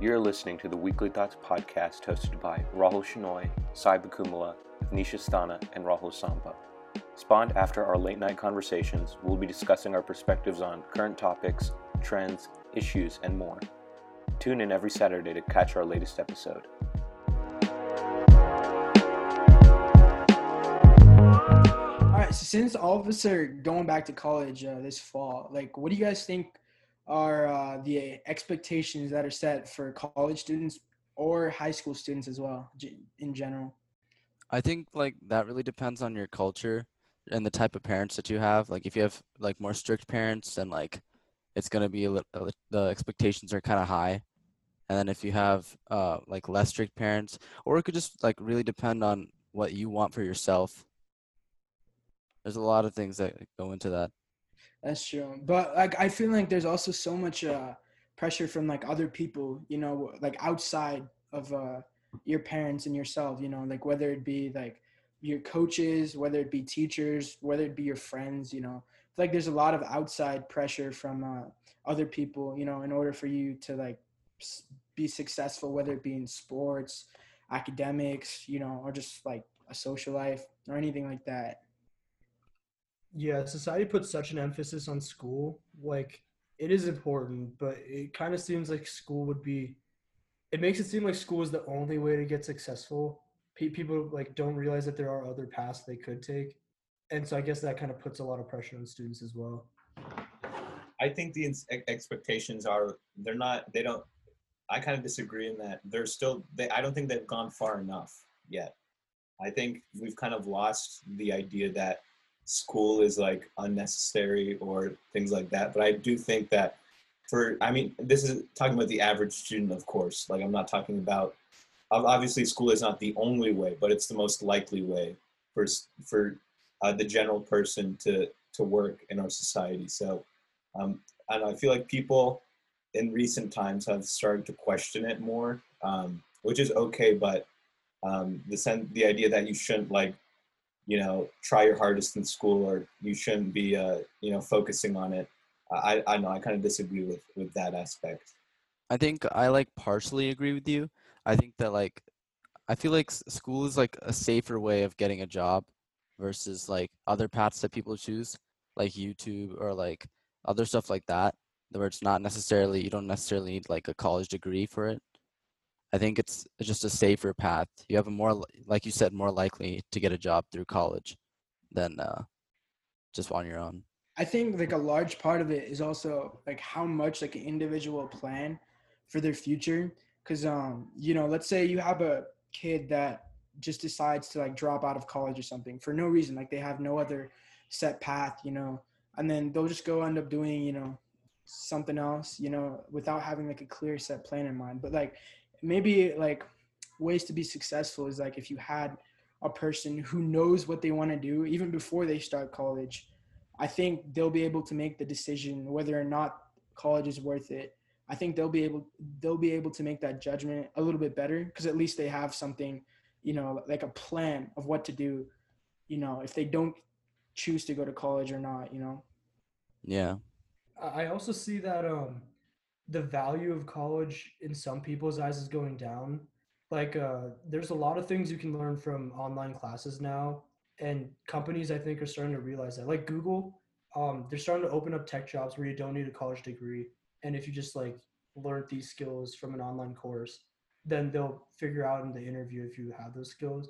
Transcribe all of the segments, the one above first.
You're listening to the Weekly Thoughts podcast hosted by Rahul Shenoy, Sai Bakumala, Nisha Stana, and Rahul Samba. Spawned after our late night conversations, we'll be discussing our perspectives on current topics, trends, issues, and more. Tune in every Saturday to catch our latest episode. All right, so since all of us are going back to college uh, this fall, like, what do you guys think are uh, the expectations that are set for college students or high school students as well, in general? I think like that really depends on your culture and the type of parents that you have. Like if you have like more strict parents, then like it's gonna be a the expectations are kind of high. And then if you have uh like less strict parents, or it could just like really depend on what you want for yourself. There's a lot of things that go into that. That's true. But like I feel like there's also so much uh pressure from like other people, you know, like outside of uh your parents and yourself, you know, like whether it be like your coaches, whether it be teachers, whether it be your friends, you know. Like there's a lot of outside pressure from uh other people, you know, in order for you to like be successful, whether it be in sports, academics, you know, or just like a social life or anything like that. Yeah, society puts such an emphasis on school. Like, it is important, but it kind of seems like school would be. It makes it seem like school is the only way to get successful. People like don't realize that there are other paths they could take, and so I guess that kind of puts a lot of pressure on students as well. I think the expectations are they're not they don't I kind of disagree in that they're still they I don't think they've gone far enough yet. I think we've kind of lost the idea that school is like unnecessary or things like that, but I do think that for I mean this is talking about the average student of course. Like I'm not talking about obviously school is not the only way, but it's the most likely way for for uh, the general person to to work in our society. So um, and I feel like people in recent times have started to question it more, um, which is okay. But um, the sen- the idea that you shouldn't like, you know, try your hardest in school or you shouldn't be, uh, you know, focusing on it. I I know I kind of disagree with with that aspect. I think I like partially agree with you. I think that like I feel like school is like a safer way of getting a job versus like other paths that people choose, like YouTube or like other stuff like that, where it's not necessarily you don't necessarily need like a college degree for it. I think it's just a safer path. You have a more like you said more likely to get a job through college than uh, just on your own. I think like a large part of it is also like how much like an individual plan for their future. Cause um, you know, let's say you have a kid that just decides to like drop out of college or something for no reason, like they have no other set path, you know, and then they'll just go end up doing, you know, something else, you know, without having like a clear set plan in mind. But like maybe like ways to be successful is like if you had a person who knows what they want to do even before they start college I think they'll be able to make the decision whether or not college is worth it. I think they'll be able they'll be able to make that judgment a little bit better because at least they have something, you know, like a plan of what to do, you know, if they don't choose to go to college or not, you know. Yeah. I I also see that um the value of college in some people's eyes is going down. Like uh there's a lot of things you can learn from online classes now and companies I think are starting to realize that. Like Google, um they're starting to open up tech jobs where you don't need a college degree and if you just like learn these skills from an online course, then they'll figure out in the interview if you have those skills.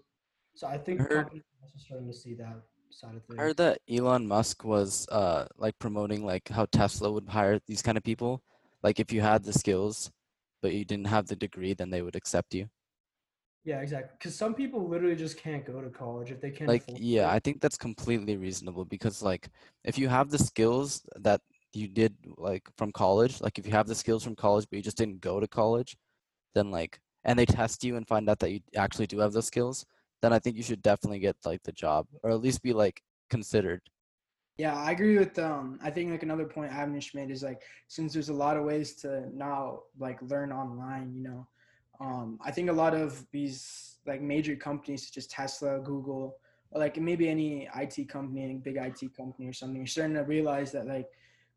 So I think heard- companies are also starting to see that side of things. I heard that Elon Musk was uh like promoting like how Tesla would hire these kind of people. Like if you had the skills but you didn't have the degree, then they would accept you. Yeah, exactly. Because some people literally just can't go to college if they can't. Like yeah, it. I think that's completely reasonable because like if you have the skills that you did like from college, like if you have the skills from college but you just didn't go to college, then like and they test you and find out that you actually do have those skills, then I think you should definitely get like the job or at least be like considered. Yeah, I agree with um I think like another point Avnish made is like since there's a lot of ways to now like learn online, you know. Um I think a lot of these like major companies such as Tesla, Google, or like maybe any IT company, any big IT company or something, are starting to realize that like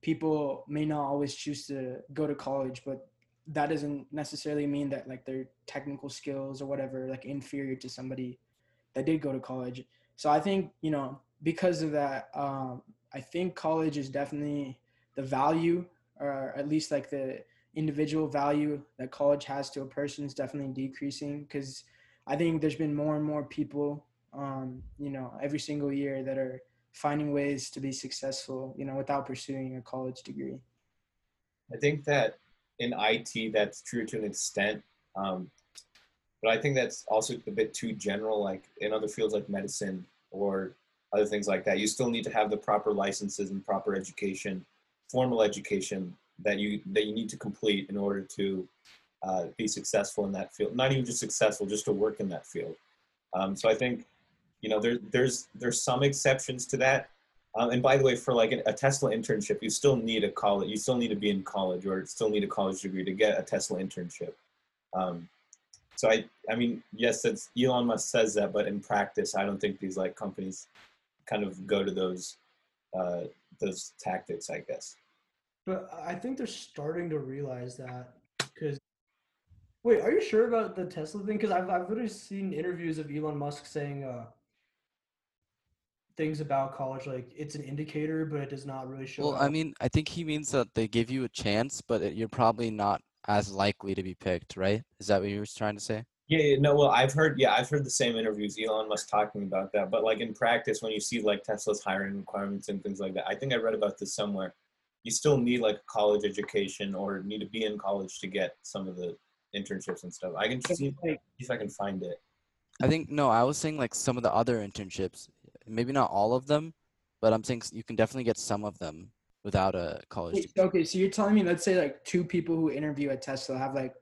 people may not always choose to go to college, but that doesn't necessarily mean that like their technical skills or whatever like inferior to somebody that did go to college. So I think you know because of that, um, I think college is definitely the value, or at least like the individual value that college has to a person is definitely decreasing because I think there's been more and more people, um, you know, every single year that are finding ways to be successful, you know, without pursuing a college degree. I think that in IT, that's true to an extent. Um, but I think that's also a bit too general, like in other fields like medicine or other things like that. You still need to have the proper licenses and proper education, formal education that you that you need to complete in order to uh, be successful in that field. Not even just successful, just to work in that field. Um, so I think, you know, there, there's there's some exceptions to that. Um, and by the way, for like a Tesla internship, you still need a college. You still need to be in college or still need a college degree to get a Tesla internship. Um, so I, I mean, yes, that's Elon Musk says that, but in practice, I don't think these like companies kind of go to those uh, those tactics. I guess. But I think they're starting to realize that because wait, are you sure about the Tesla thing? Because I've I've literally seen interviews of Elon Musk saying uh, things about college like it's an indicator, but it does not really show. Well, I mean, I think he means that they give you a chance, but it, you're probably not as likely to be picked, right? Is that what you were trying to say? Yeah, yeah, no, well, I've heard, yeah, I've heard the same interviews, Elon Musk talking about that. But like in practice, when you see like Tesla's hiring requirements and things like that, I think I read about this somewhere. You still need like a college education or need to be in college to get some of the internships and stuff. I can see if I can find it. I think no, I was saying like some of the other internships, maybe not all of them, but I'm saying you can definitely get some of them without a college. Wait, okay, so you're telling me, let's say like two people who interview at Tesla have like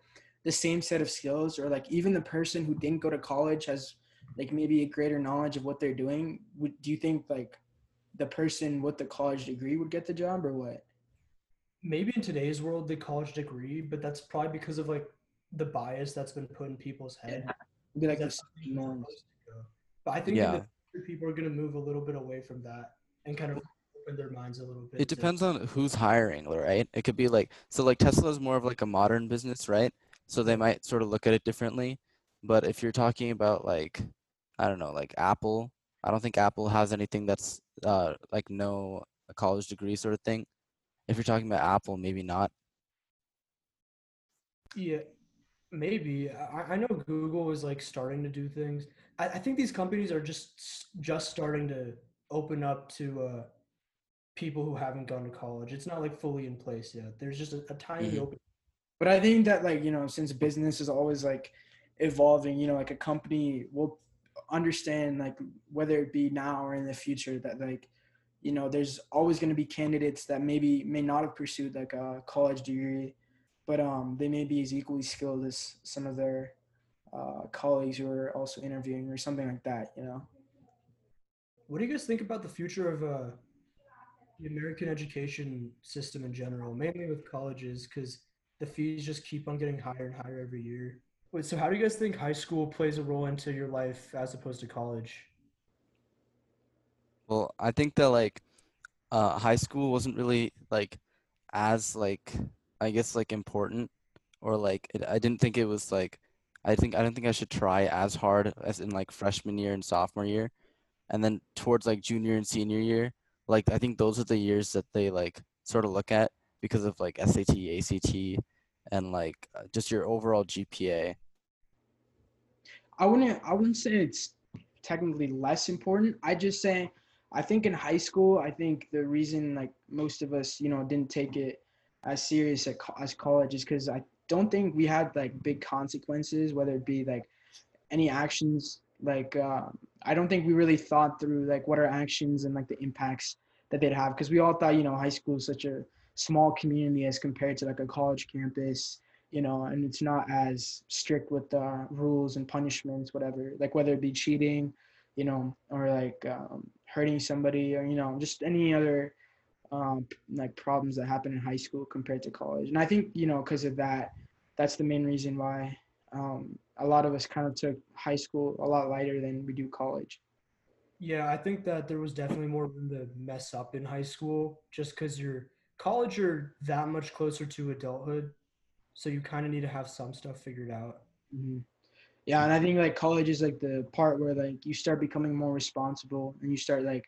the same set of skills, or like even the person who didn't go to college has like maybe a greater knowledge of what they're doing. Would do you think like the person with the college degree would get the job, or what? Maybe in today's world, the college degree, but that's probably because of like the bias that's been put in people's head. Yeah. Like That's the how you're norms. supposed to go. But I think Yeah. the future, people are going to move a little bit away from that and kind of open their minds a little bit. It to- depends on who's hiring, right? It could be like so like Tesla is more of like a modern business, right? So they might sort of look at it differently. But if you're talking about like I don't know, like Apple, I don't think Apple has anything that's uh like no a college degree sort of thing. If you're talking about Apple, maybe not. Yeah, maybe. I, I know Google is like starting to do things. I, I think these companies are just just starting to open up to uh, people who haven't gone to college. It's not like fully in place yet. There's just a, a tiny Mhm. open. But I think that like you know, since business is always like evolving, you know, like a company will understand like whether it be now or in the future that like you know there's always going to be candidates that maybe may not have pursued like a college degree but um they may be as equally skilled as some of their uh, colleagues who are also interviewing or something like that you know? What do you guys think about the future of uh, the American education system in general, mainly with colleges, because the fees just keep on getting higher and higher every year? Wait, so how do you guys think high school plays a role into your life as opposed to college? Well, I think that like uh high school wasn't really like as like I guess like important or like it, I didn't think it was like I think I don't think I should try as hard as in like freshman year and sophomore year. And then towards like junior and senior year, like I think those are the years that they like sort of look at because of like SAT, ACT and like uh, just your overall GPA. I wouldn't I wouldn't say it's technically less important. I just say I think in high school, I think the reason like most of us, you know, didn't take it as serious at as college is because I don't think we had like big consequences, whether it be like any actions. Like uh, I don't think we really thought through like what our actions and like the impacts that they'd have because we all thought you know high school is such a small community as compared to like a college campus you know, and it's not as strict with the rules and punishments, whatever, like whether it be cheating, you know, or like um, hurting somebody or, you know, just any other um, like problems that happen in high school compared to college. And I think, you know, because of that, that's the main reason why um, a lot of us kind of took high school a lot lighter than we do college. Yeah, I think that there was definitely more room to mess up in high school just because you're college, you're that much closer to adulthood. So you kind of need to have some stuff figured out. hmm Yeah, and I think like college is like the part where like you start becoming more responsible and you start like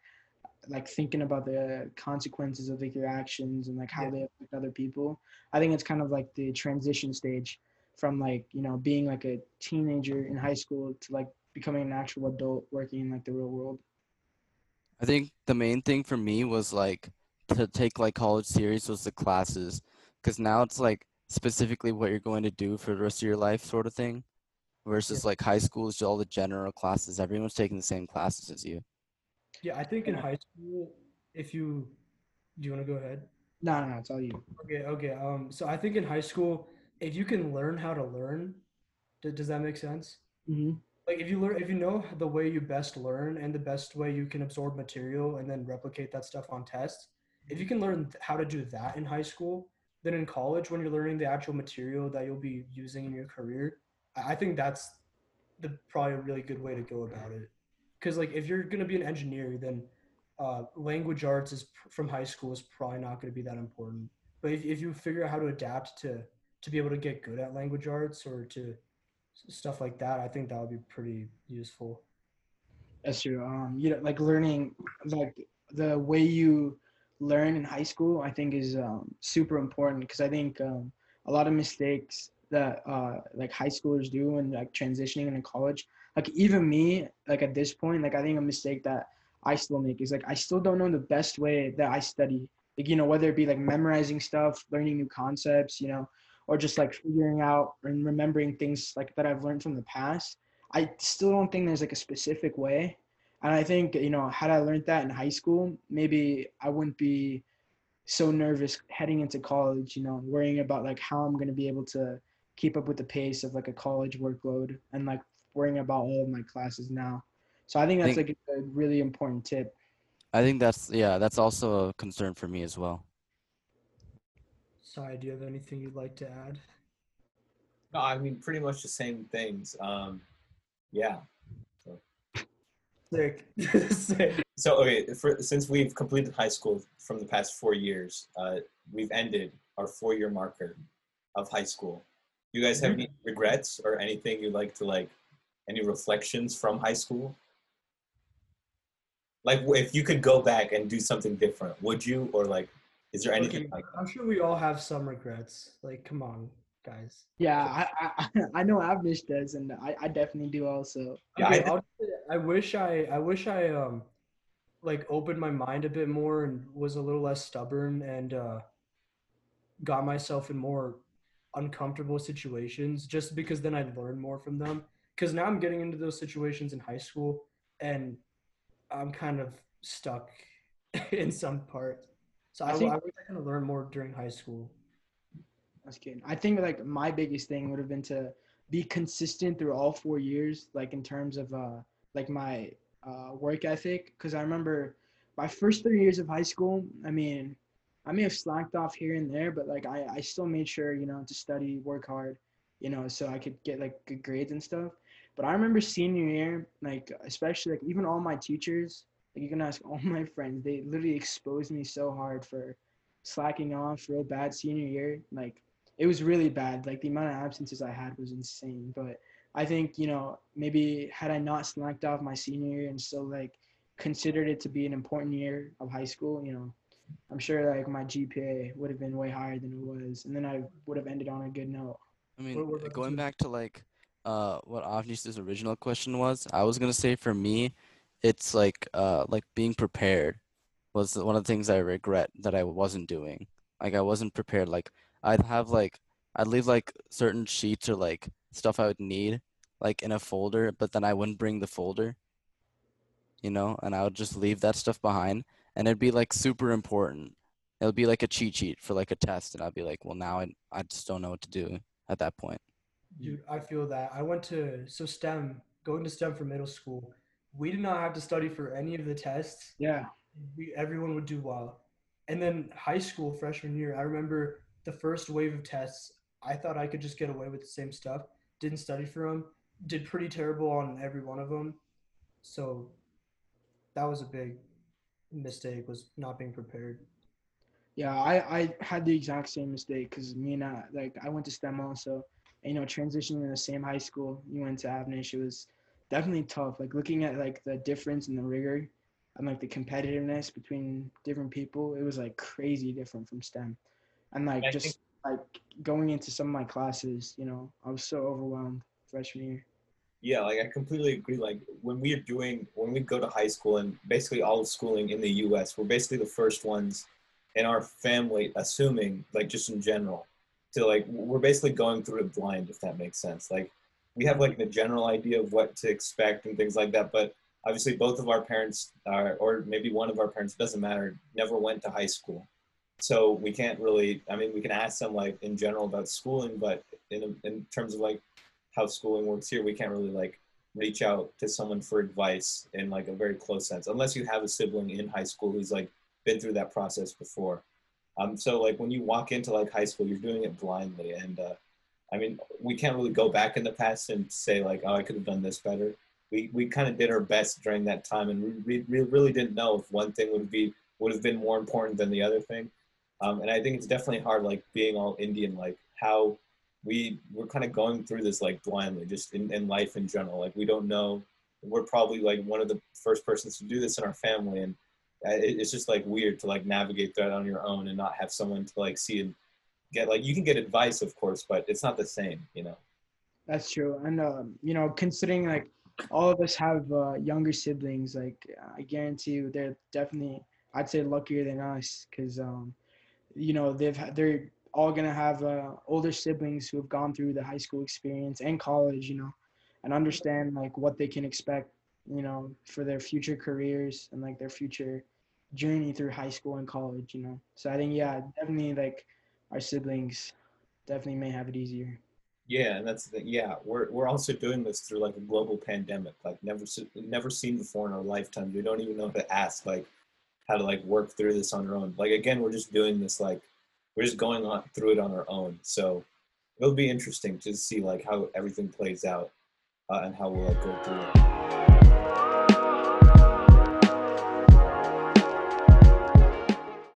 like thinking about the consequences of like your actions and like how Yeah. they affect other people. I think it's kind of like the transition stage from like you know being like a teenager in high school to like becoming an actual adult working in like the real world. I think the main thing for me was like to take like college serious was the classes, because now it's like specifically what you're going to do for the rest of your life, sort of thing, versus like high school is just all the general classes. Everyone's taking the same classes as you. Yeah, I think in high school, if you do you want to go ahead? No, no, no, it's all you. Okay, okay. Um, so I think in high school, if you can learn how to learn, d- does that make sense? hmm Like if you learn, if you know the way you best learn and the best way you can absorb material and then replicate that stuff on tests, if you can learn how to do that in high school, then in college when you're learning the actual material that you'll be using in your career, I think that's the probably a really good way to go about it. Because like if you're gonna be an engineer, then uh, language arts is from high school is probably not going to be that important. But if, if you figure out how to adapt to to be able to get good at language arts or to stuff like that, I think that would be pretty useful. That's true. Um, you know, like learning, like the way you learn in high school, I think is um, super important because I think um, a lot of mistakes that uh, like high schoolers do when like transitioning into college, like even me, like at this point, like I think a mistake that I still make is like I still don't know the best way that I study. Like you know, whether it be like memorizing stuff, learning new concepts, you know, or just like figuring out and remembering things like that I've learned from the past. I still don't think there's like a specific way. And I think, you know, had I learned that in high school, maybe I wouldn't be so nervous heading into college, you know, worrying about like how I'm going to be able to keep up with the pace of like a college workload and like worrying about all of my classes now. So I think that's Think- like a really important tip. I think that's yeah, that's also a concern for me as well. Sai, do you have anything you'd like to add? No, I mean pretty much the same things. Um, yeah. Sick. Sick. So okay, for, since we've completed high school from the past four years, uh, we've ended our four-year marker of high school. You guys have any regrets or anything you'd like to like, any reflections from high school? Like, if you could go back and do something different, would you? Or like, is there anything Okay, like I'm sure we all have some regrets. Like, come on, guys. Yeah, I, I, I know Avnish does, and I, I definitely do also. Yeah, Okay, I- I'll just say, I wish I I wish I um like opened my mind a bit more and was a little less stubborn and uh got myself in more uncomfortable situations just because then I'd learn more from them. Cause now I'm getting into those situations in high school and I'm kind of stuck in some parts. So I, I I, think- wish I kind of learned more during high school. That's good. I think like my biggest thing would have been to be consistent through all four years, like in terms of uh like my uh work ethic. Cause I remember my first three years of high school, I mean, I may have slacked off here and there, but like I, I still made sure, you know, to study, work hard, you know, so I could get like good grades and stuff. But I remember senior year, like especially like even all my teachers, like you can ask all my friends, they literally exposed me so hard for slacking off real bad senior year. Like it was really bad. Like the amount of absences I had was insane. But I think, you know, maybe had I not slacked off my senior year and still like considered it to be an important year of high school, you know, I'm sure like my GPA would have been way higher than it was. And then I would have ended on a good note. I mean, What- what going back to like uh what Avnish's original question was, I was gonna say for me, it's like uh like being prepared was one of the things I regret that I wasn't doing. Like I wasn't prepared. Like I'd have like I'd leave like certain sheets or like stuff I would need like in a folder, but then I wouldn't bring the folder. You know, and I would just leave that stuff behind and it'd be like super important. It'll be like a cheat sheet for like a test and I'd be like, well now I I just don't know what to do at that point. Dude, I feel that. I went to so STEM, going to STEM for middle school. We did not have to study for any of the tests. Yeah. We everyone would do well. And then high school freshman year, I remember the first wave of tests. I thought I could just get away with the same stuff. Didn't study for them. Did pretty terrible on every one of them. So that was a big mistake was not being prepared. Yeah, I, I had the exact same mistake because me and I, like I went to STEM also, and, you know, transitioning in the same high school, you went to Avnish, it was definitely tough. Like looking at like the difference in the rigor and like the competitiveness between different people, it was like crazy different from STEM, and like I just think- like going into some of my classes, you know, I was so overwhelmed freshman year. Yeah, like I completely agree. Like when we are doing, when we go to high school and basically all of schooling in the U.S., we're basically the first ones in our family, assuming like just in general, to like we're basically going through it blind, if that makes sense. Like we have like a general idea of what to expect and things like that, but obviously both of our parents, are, or maybe one of our parents, doesn't matter, never went to high school. So we can't really. I mean, we can ask them like in general about schooling, but in in terms of like how schooling works here, we can't really like reach out to someone for advice in like a very close sense, unless you have a sibling in high school who's like been through that process before. Um, so like when you walk into like high school, you're doing it blindly, and uh, I mean, we can't really go back in the past and say like, oh, I could have done this better. We we kind of did our best during that time, and we, we really didn't know if one thing would be would have been more important than the other thing. Um, and I think it's definitely hard, like being all Indian, like how we we're kind of going through this like blindly, just in, in life in general. Like we don't know. We're probably like one of the first persons to do this in our family, and uh, it, it's just like weird to like navigate that on your own and not have someone to like see and get like you can get advice, of course, but it's not the same, you know. That's true. And um, you know, considering like all of us have uh, younger siblings, like I guarantee you, they're definitely I'd say luckier than us because um, you know they've they're all gonna have uh, older siblings who have gone through the high school experience and college, you know, and understand like what they can expect, you know, for their future careers and like their future journey through high school and college, you know. So I think yeah, definitely like our siblings definitely may have it easier. Yeah, and that's the thing. Yeah, we're we're also doing this through like a global pandemic, like never never seen before in our lifetime. We don't even know how to ask like how to like work through this on our own. Like again, we're just doing this like we're just going on through it on our own. So it'll be interesting to see like how everything plays out uh, and how we'll like go through it.